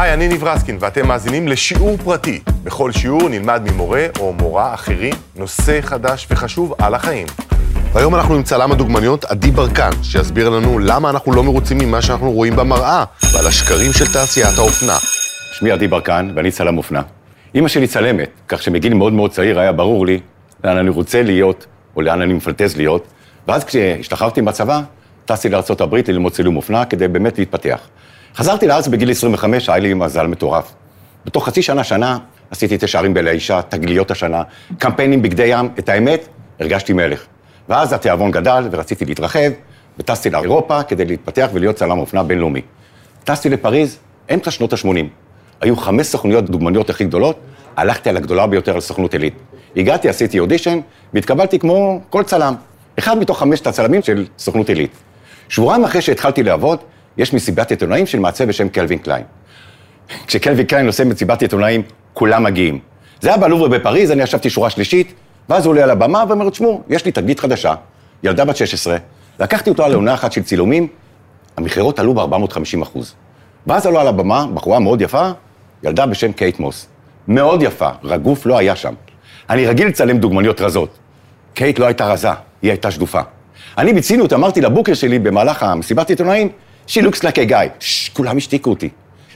היי, אני ניב רסקין, ואתם מאזינים לשיעור פרטי. בכל שיעור נלמד ממורה או מורה אחרים נושא חדש וחשוב על החיים. והיום אנחנו עם צלם הדוגמניות עדי ברקן, שיסביר לנו למה אנחנו לא מרוצים ממה שאנחנו רואים במראה, ועל השקרים של תעשיית האופנה. שמי עדי ברקן, ואני צלם אופנה. אימא שלי צלמת, כך שמגיל מאוד מאוד צעיר היה ברור לי לאן אני רוצה להיות, או לאן אני מפנטז להיות. ואז כשהשתחררתי מהצבא, טסתי לארה"ב ללמוד צילום אופנה כדי באמת להתפתח. חזרתי לארץ בגיל 25, היה לי מזל מטורף. בתוך חצי שנה, שנה, עשיתי תשע ערים באלישע, תגליות השנה, קמפיינים בגדי ים, את האמת, הרגשתי מלך. ואז התיאבון גדל ורציתי להתרחב, וטסתי לאירופה כדי להתפתח ולהיות צלם אופנה בינלאומי. טסתי לפריז, אמצע שנות ה-80. היו חמש סוכנויות דוגמניות הכי גדולות, הלכתי על הגדולה ביותר, על סוכנות עילית. הגעתי, עשיתי אודישן, והתקבלתי כמו כל צלם. אחד מתוך חמשת הצלמים של סוכנות עילית. שבועיים אחרי שהתחלתי לעבוד, יש מסיבת עיתונאים של מעצב בשם קלווין קליין. כשקלווין קליין עושה מסיבת עיתונאים, כולם מגיעים. זה היה בלובר בפריז, אני ישבתי שורה שלישית, ואז הוא עולה על הבמה ואומר, תשמעו, יש לי תגלית חדשה, ילדה בת 16, לקחתי אותה לעונה אחת של צילומים, המכירות עלו ב-450 אחוז. ואז עלו על הבמה, בחורה מאוד יפה, ילדה בשם קייט מוס. מאוד יפה, רגוף לא היה שם. אני רגיל לצלם דוגמניות רזות. קייט לא הייתה רזה, היא הייתה שדופה. אני בציניות אמרתי לבוקר שלי במהלך המסיבת עיתונאים, she looks like a guy. ששש, כולם השתיקו אותי.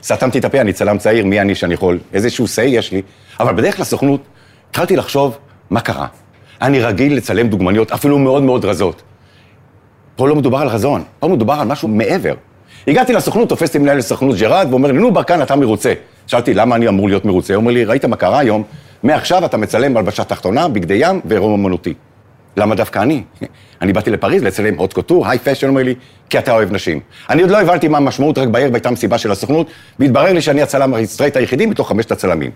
סתמתי את הפה, אני צלם צעיר, מי אני שאני יכול, איזשהו say יש לי. אבל בדרך לסוכנות, התחלתי לחשוב, מה קרה? אני רגיל לצלם דוגמניות, אפילו מאוד מאוד רזות. פה לא מדובר על רזון, פה מדובר על משהו מעבר. הגעתי לסוכנות, תופסתי מנהל הסוכנות ג'רד, ואומר לי, נו, ברקן, אתה מרוצה. שאלתי, למה אני אמור להיות מרוצה? הוא אומר לי, ראית מה קרה היום? מעכשיו אתה מצלם הלבשה תחתונה, בגדי ים ועירום אמנותי. למה דווקא אני? אני באתי לפריז לצלם haute couture, high fashion, אומר לי, כי אתה אוהב נשים. אני עוד לא הבנתי מה המשמעות, רק בערב הייתה מסיבה של הסוכנות, והתברר לי שאני הצלם הסטרייט היחידי מתוך חמשת הצלמים.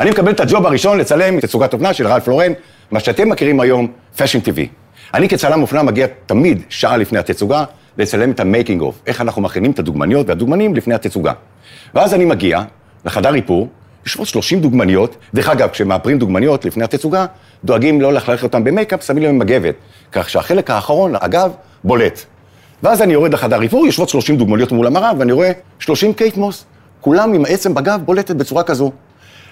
אני מקבל את הג'וב הראשון לצלם תצוגת אופנה של רלף לורן, מה שאתם מכירים היום, Fashion TV. אני כצלם אופנה מגיע תמיד שעה לפני התצוגה, לצלם את ה making of, איך אנחנו מכינים את הדוגמניות והדוגמנים לפני התצוגה. ואז אני מגיע לחדר איפור, יושבות 30 דוגמניות, דרך אגב, כשמאפרים דוגמניות לפני התצוגה, דואגים לא ללכלך אותן במייקאפ, שמים להם מגבת, כך שהחלק האחרון, הגב, בולט. ואז אני יורד לחדר איפור, יושבות 30 דוגמניות מול המראה, ואני רואה 30 קייט מוס, כולם עם העצם בגב בולטת בצורה כזו.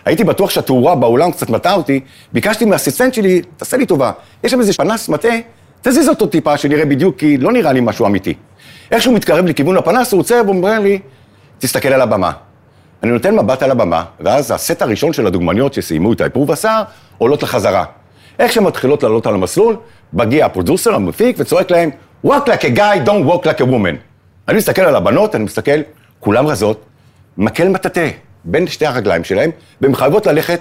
הייתי בטוח שהתאורה באולם קצת מטעה אותי, ביקשתי מהאסיסטנט שלי, תעשה לי טובה, יש שם איזה פנס מטעה, תזיז אותו טיפה, שנראה בדיוק, כי לא נראה לי משהו אמיתי. איך שהוא מתקרב לכיוון הפנס, הוא עוצר ואומר לי, תסתכל על הבמה. אני נותן מבט על הבמה, ואז הסט הראשון של הדוגמניות שסיימו את האיפור והשיער, עולות לחזרה. איך שהן מתחילות לעלות על המסלול, מגיע הפרודוסר, המפיק, וצועק להם, walk like a guy, don't walk like a woman. אני מסתכל על הבנות, אני מסתכל, כולן רזות, מקל מטאטא בין שתי הרגליים שלהם, והן חייבות ללכת,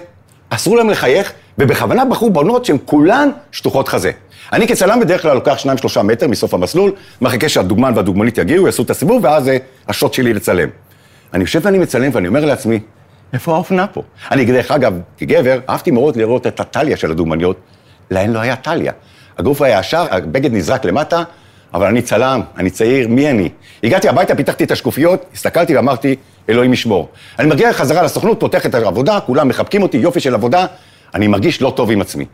אסור להם לחייך, ובכוונה בחרו בנות שהן כולן שטוחות חזה. אני כצלם בדרך כלל לוקח שניים שלושה מטר מסוף המסלול, מחכה שהדוגמן והדוגמנית יגיעו, יעשו את הסיבוב, ואז זה השוט שלי לצלם. אני יושב ואני מצלם ואני אומר לעצמי, איפה האופנה פה? אני, דרך אגב, כגבר, אהבתי מאוד לראות את הטליה של הדוגמניות, להן לא היה טליה. הגוף היה ישר, הבגד נזרק למטה, אבל אני צלם, אני צעיר, מי אני? הגעתי הביתה, פיתחתי את השקופיות, הסתכלתי ואמרתי, אלוהים ישמור. אני מגיע חזרה לסוכנות, פותח את העבודה, כולם מחבקים אותי, יופי של עבודה, אני מרגיש לא טוב עם עצמי.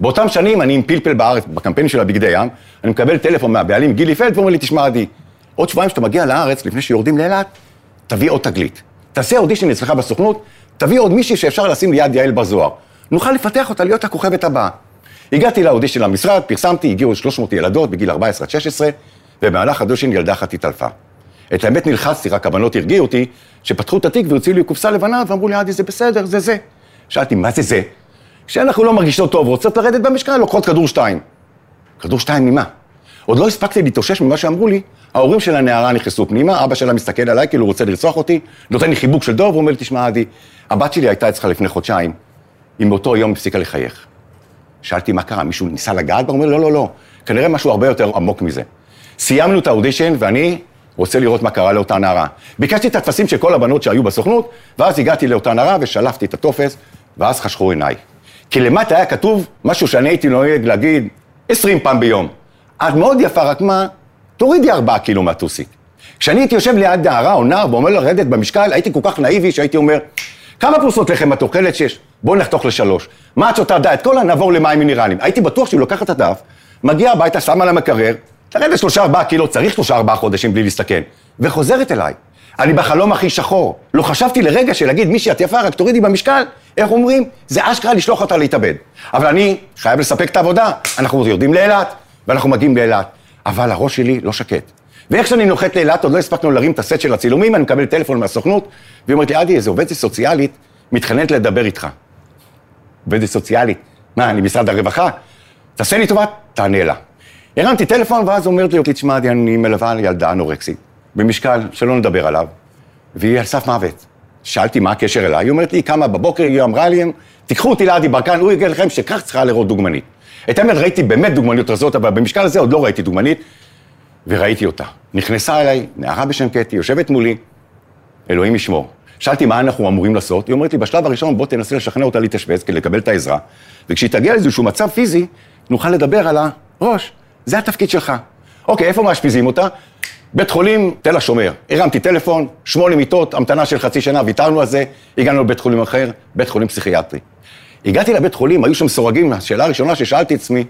באותם שנים אני עם פלפל בארץ, בקמפיין של הבגדי ים, אני מקבל טלפון מהבעלים גילי פלד, ואומר לי, תשמע עדי, עוד שבועיים שאתה מגיע לארץ, לפני שיורדים לאילת, תביא עוד תגלית. תעשה אודישן אצלך בסוכנות, תביא עוד מישהי שאפשר לשים ליד יעל בר זוהר. נוכל לפתח אותה להיות הכוכבת הבאה. הגעתי לאודישן למשרד, פרסמתי, הגיעו 300 ילדות בגיל 14 עד 16, ובמהלך האודישן ילדה אחת התעלפה. את האמת נלחצתי, רק הבנות הרגיעו אותי, שפתחו את התיק והוציאו לי קופסה לבנה, ואמרו לי, עדי, זה בסדר, זה זה. שאלתי, מה זה זה? כשאנחנו לא מרגישות טוב, רוצות לרדת במשקל, לוקחות כדור שתיים. כדור שתיים ממה? עוד לא הספקתי להתאושש ממה שאמרו לי, ההורים של הנערה נכנסו פנימה, אבא שלה מסתכל עליי כאילו הוא רוצה לרצוח אותי, נותן לי חיבוק של דוב, הוא אומר לי, תשמע, עדי, הבת שלי הייתה אצלך לפני חודשיים, היא מאותו יום הפסיקה לחייך. שאלתי מה קרה, מישהו ניסה לגעת בה? הוא אומר, לא, לא, לא, כנראה משהו הרבה יותר עמוק מזה. סיימנו את האודישן, ואני רוצה לראות מה קרה לאותה נערה. ביקשתי את הטפסים של כל הבנות שהיו בסוכנות, ואז הגעתי לאותה נערה ושלפתי את הטופס, ואז חשכו עיניי. כי למטה היה כתוב משהו שאני הייתי נוהג להגיד 20 פעם ביום. את מאוד יפה, רק מה? תורידי ארבעה קילו מהטוסיק. כשאני הייתי יושב ליד נערה או נער ואומר לו לרדת במשקל, הייתי כל כך נאיבי שהייתי אומר, כמה פרוסות לחם את אוכלת? שש. בואו נחתוך לשלוש. מה את שותה דיאט קולה? נעבור למים מינרליים. הייתי בטוח שהוא לוקח את הדף, מגיע הביתה, שם על המקרר, לרדת שלושה ארבעה קילו, צריך שלושה ארבעה חודשים בלי להסתכן, וחוזרת אליי. אני בחלום הכי שחור. לא חשבתי לרגע שלהגיד, מישהי, את יפה, רק תורידי במשקל, איך אומרים? זה אשכרה לשלוח אותה להתאבד. אבל אני חייב לספק את העבודה. אנחנו יורדים לאילת, ואנחנו מגיעים לאילת. אבל הראש שלי לא שקט. ואיך שאני נוחת לאילת, עוד לא הספקנו להרים את הסט של הצילומים, אני מקבל טלפון מהסוכנות, והיא אומרת לי, עדי, איזה עובדת סוציאלית מתחננת לדבר איתך. עובדת סוציאלית. מה, אני משרד הרווחה? תעשה לי טובה, תענה לה. הרמתי טלפון, ואז אומרת לי, תשמע, עדי, אני מלווה ילדה אנורקסית, במשקל שלא נדבר עליו, והיא על סף מוות. שאלתי מה הקשר אליי, היא אומרת לי, קמה בבוקר, היא אמרה לי, תיקחו אותי לעדי ברקן, הוא יגיד לכם שכך צריכה לראות דוגמנית. את האמת, ראיתי באמת דוגמניות רזות, אבל במשקל הזה עוד לא ראיתי דוגמנית, וראיתי אותה. נכנסה אליי, נערה בשם קטי, יושבת מולי, אלוהים ישמור. שאלתי מה אנחנו אמורים לעשות, היא אומרת לי, בשלב הראשון בוא תנסה לשכנע אותה להתאשפז כדי לקבל את העזרה, וכשהיא תגיע לאיזשהו מצב פיזי, נוכל לדבר על הראש. זה התפקיד שלך. אוקיי, איפה מאשפיזים אותה? בית חולים תל השומר. הרמתי טלפון, שמונה מיטות, המתנה של חצי שנה, ויתרנו על זה, הגענו לבית חולים אחר, בית חולים פסיכיאטרי. הגעתי לבית חולים, היו שם סורגים, השאלה הראשונה ששאלתי עצמי,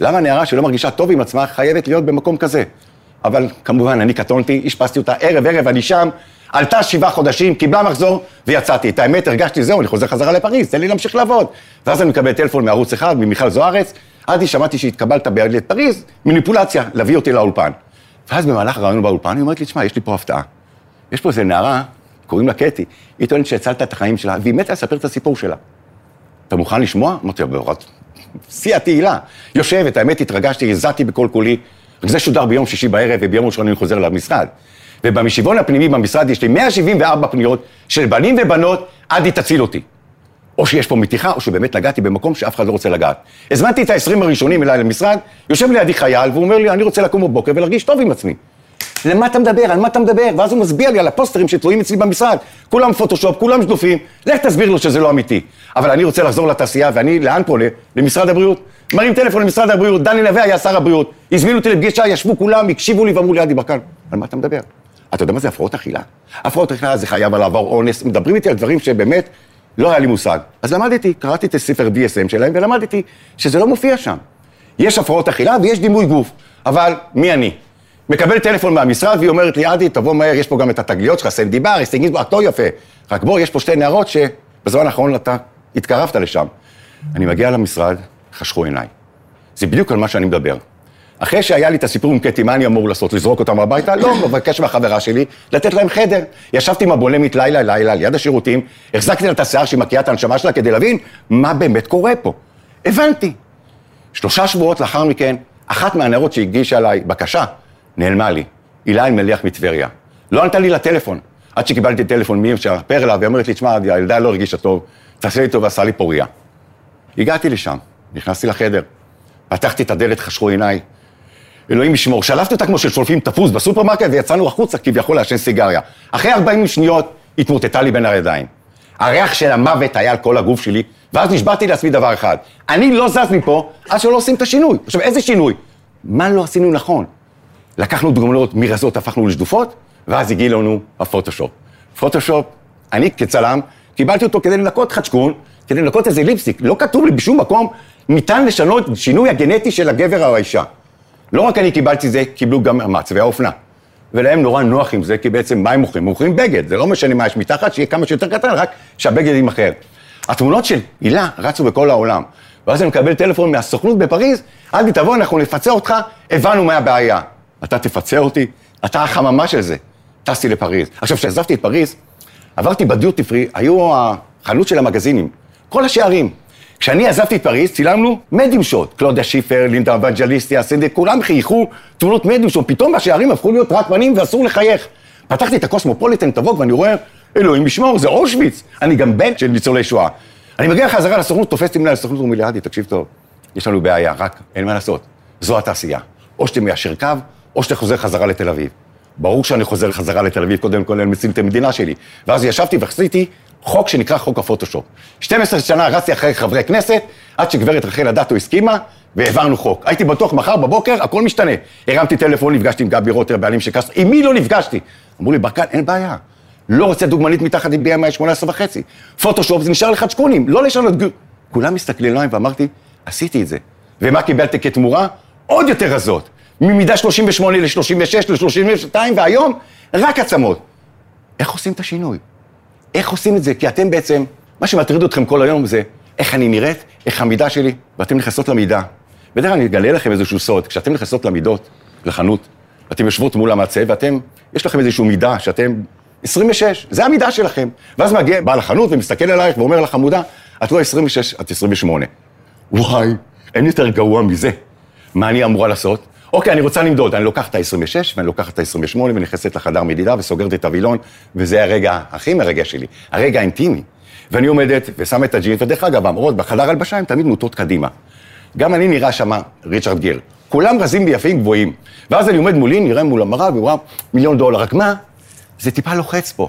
למה נערה שלא מרגישה טוב עם עצמה חייבת להיות במקום כזה? אבל כמובן, אני קטונתי, אשפזתי אותה ערב ערב, אני שם, עלתה שבעה חודשים, קיבלה מחזור, ויצאתי. את האמת, הרגשתי, זהו, אני חוזר חזרה לפריז, תן לי להמשיך לעבוד. ואז אני מקבל טלפון מערוץ אחד, ממיכל זוארץ, עדי שמעתי שהתקבלת לפריז, מניפולציה, להביא אותי לאולפן. ואז במהלך הרעיון באולפן, היא אומרת לי, תשמע, יש לי פה הפתעה. יש פה איזה נערה, קוראים לה קטי, היא טוענת שהצלת את החיים שלה, והיא מתה לספר את הסיפור שלה. אתה מוכן לשמוע? אמרתי לה, שיא התהילה. יושבת, האמת, התרגשתי, הזעתי בכל קולי. זה שודר ביום שישי בערב, וביום ראשון אני חוזר למשרד. ובמשיבון הפנימי במשרד יש לי 174 פניות של בנים ובנות, עדי תציל אותי. או שיש פה מתיחה, או שבאמת נגעתי במקום שאף אחד לא רוצה לגעת. הזמנתי את ה-20 הראשונים אליי למשרד, יושב לידי חייל, והוא אומר לי, אני רוצה לקום בבוקר ולהרגיש טוב עם עצמי. למה אתה מדבר? על מה אתה מדבר? ואז הוא מסביר לי על הפוסטרים שתלויים אצלי במשרד. כולם פוטושופ, כולם שדופים, לך תסביר לו שזה לא אמיתי. אבל אני רוצה לחזור לתעשייה, ואני, לאן פונה? למשרד הבריאות. מרים טלפון למשרד הבריאות, דני נווה היה שר הבריאות. הזמינו אותי לפגישה, ישבו כולם, הקשיבו לי ואמרו לי, עדי ברקן, על מה אתה מדבר? אתה יודע מה זה הפרעות אכילה? הפרעות אכילה זה חייב לעבור אונס, מדברים איתי על דברים שבאמת לא היה לי מושג. אז למדתי, קראתי את הספר DSM שלהם ולמדתי שזה לא מופיע שם. יש הפרעות אכילה ויש דימוי גוף, אבל מי אני? מקבל טלפון מהמשרד והיא אומרת לי, עדי, תבוא מהר, יש פה גם את התגליות שלך, סנדי בר, את לא יפה. רק בוא, יש פה שתי נערות שבזמן האחרון אתה התקרבת לשם. אני מגיע למשרד, חשכו עיניי. זה בדיוק על מה שאני מדבר. אחרי שהיה לי את הסיפור עם קטי, מה אני אמור לעשות? לזרוק אותם הביתה? לא, מבקש מהחברה שלי לתת להם חדר. ישבתי עם הבולמית לילה לילה ליד השירותים, החזקתי לה את השיער שהיא מקיאה את הנשמה שלה כדי להבין מה באמת קורה פה. הבנתי. שלושה שבועות לאחר מכן, אחת מהנערות שהגישה עליי בקשה, נעלמה לי. הילה אלמליח מטבריה. לא ענתה לי לטלפון. עד שקיבלתי טלפון מי שפר לה, והיא אומרת לי, תשמע, הילדה לא הרגישה טוב, תעשה לי טוב ועשה לי פוריה. הגעתי לשם, נכנסתי לחדר, פתחתי את הדלת, חשכו עיניי, אלוהים ישמור. שלפתי אותה כמו ששולפים תפוז בסופרמרקט ויצאנו החוצה כביכול לעשן סיגריה. אחרי 40 שניות התמוטטה לי בין הידיים. הריח של המוות היה על כל הגוף שלי, ואז נשבעתי לעצמי דבר אחד, אני לא זז מפה עד שלא עושים את השינוי. עכשיו, איזה שינוי? מה לא עשינו נכון? לקחנו דוגמנות מרזות, הפכנו לשדופות, ואז הגיע לנו הפוטושופ. פוטושופ, אני כצלם, קיבלתי אותו כדי לנקות חדשקון, כדי לנקות איזה ליפסטיק. לא כתוב לי בשום מקום, ניתן לשנות שינוי הגנטי של הגבר או האישה. לא רק אני קיבלתי זה, קיבלו גם מעצבי האופנה. ולהם נורא נוח עם זה, כי בעצם מה הם מוכרים? הם מוכרים בגד, זה לא משנה מה יש מתחת, שיהיה כמה שיותר קטן, רק שהבגד יימכר. התמונות של הילה רצו בכל העולם. ואז אני מקבל טלפון מהסוכנות בפריז, אל תבוא, אנחנו נפצה אותך, הבנו מה הבעיה. אתה תפצה אותי? אתה החממה של זה. טסתי לפריז. עכשיו, כשעזבתי את פריז, עברתי בדיוטי פרי, היו החנות של המגזינים. כל השערים. כשאני עזבתי את פריז, צילמנו medium shot. קלודיה שיפר, לינדה אוונג'ליסטה, סינדי, כולם חייכו תמונות medium shot. פתאום בשערים הפכו להיות רק בנים ואסור לחייך. פתחתי את הקוסמופוליטן, תבוא, ואני רואה, אלוהים ישמור, זה אושוויץ. אני גם בן של ניצולי שואה. אני מגיע חזרה לסוכנות, תופס אותי מנהל הסוכנות, אומר לי, תקשיב טוב, יש לנו בעיה, רק אין מה לעשות. זו התעשייה. או שאתה מיישר קו, או שאתה חוזר חזרה לתל אביב. ברור שאני חוזר חזרה לתל אביב, קודם כל אני מציל את המדינה שלי. ואז ישבתי ועשיתי חוק שנקרא חוק הפוטושופ. 12 שנה רצתי אחרי חברי כנסת, עד שגברת רחל אדטו הסכימה, והעברנו חוק. הייתי בטוח, מחר בבוקר הכל משתנה. הרמתי טלפון, נפגשתי עם גבי רוטר, בעלים של קסטר, עם מי לא נפגשתי? אמרו לי, ברקן, אין בעיה. לא רוצה דוגמנית מתחת ל-BMI 18 וחצי. פוטושופ זה נשאר לך צ'קונים, לא לשנות... כולם מסתכלים עליי ואמרתי, עשיתי את זה. ומה קיבלתי כתמורה? עוד יותר רזות. ממידה 38 ל-36 ל-32, והיום רק עצמות. איך עושים את השינוי? איך עושים את זה? כי אתם בעצם, מה שמטריד אתכם כל היום זה איך אני נראית, איך המידה שלי, ואתם נכנסות למידה. בדרך כלל אני אגלה לכם איזשהו סוד, כשאתם נכנסות למידות, לחנות, אתם יושבות מול המעצב, ואתם, יש לכם איזושהי מידה שאתם 26, זה המידה שלכם. ואז מגיע בעל החנות ומסתכל עלייך ואומר לך, חמודה, את לא 26, את 28. וואי, אין יותר גרוע מזה. מה אני אמורה לעשות? אוקיי, אני רוצה למדוד, אני לוקח את ה-26 ואני לוקח את ה-28 ונכנסת לחדר מדידה וסוגרת את הווילון, וזה הרגע הכי מרגש שלי, הרגע האינטימי. ואני עומדת ושמה את הג'ינס, ודרך אגב, המורות בחדר הלבשה הן תמיד מוטות קדימה. גם אני נראה שמה ריצ'רד גיר. כולם רזים ויפים גבוהים. ואז אני עומד מולי, נראה מול המראה, ואומר, מיליון דולר, רק מה? זה טיפה לוחץ פה.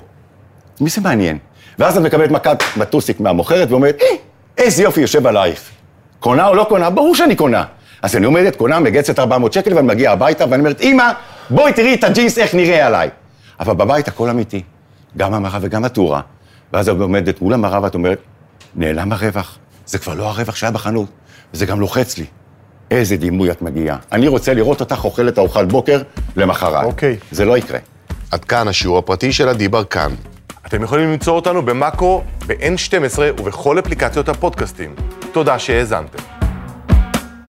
מי זה מעניין? ואז את מקבלת מכת מטוסיק מהמוכרת ואומרת, "אה, איזה יופי יושב עלייך. קונה או לא קונה? ברור שאני קונה. אז אני עומדת, קונה, מגצת 400 שקל ואני מגיע הביתה ואני אומרת, אמא, בואי תראי את הג'ינס איך נראה עליי. אבל בבית הכל אמיתי, גם המראה וגם הטורה. ואז את עומדת מול המראה ואת אומרת, נעלם הרווח. זה כבר לא הרווח שהיה בחנות, וזה גם לוחץ לי. איזה דימוי את מגיעה. אני רוצה לראות אותך אוכלת ארוחת בוקר למחרת. אוקיי. זה לא יקרה. עד כאן השיעור הפרטי של עדי ברקן. אתם יכולים למצוא אותנו במאקו, ב-N12 ובכל אפליקציות הפודקאסטים. תודה שהאזנתם.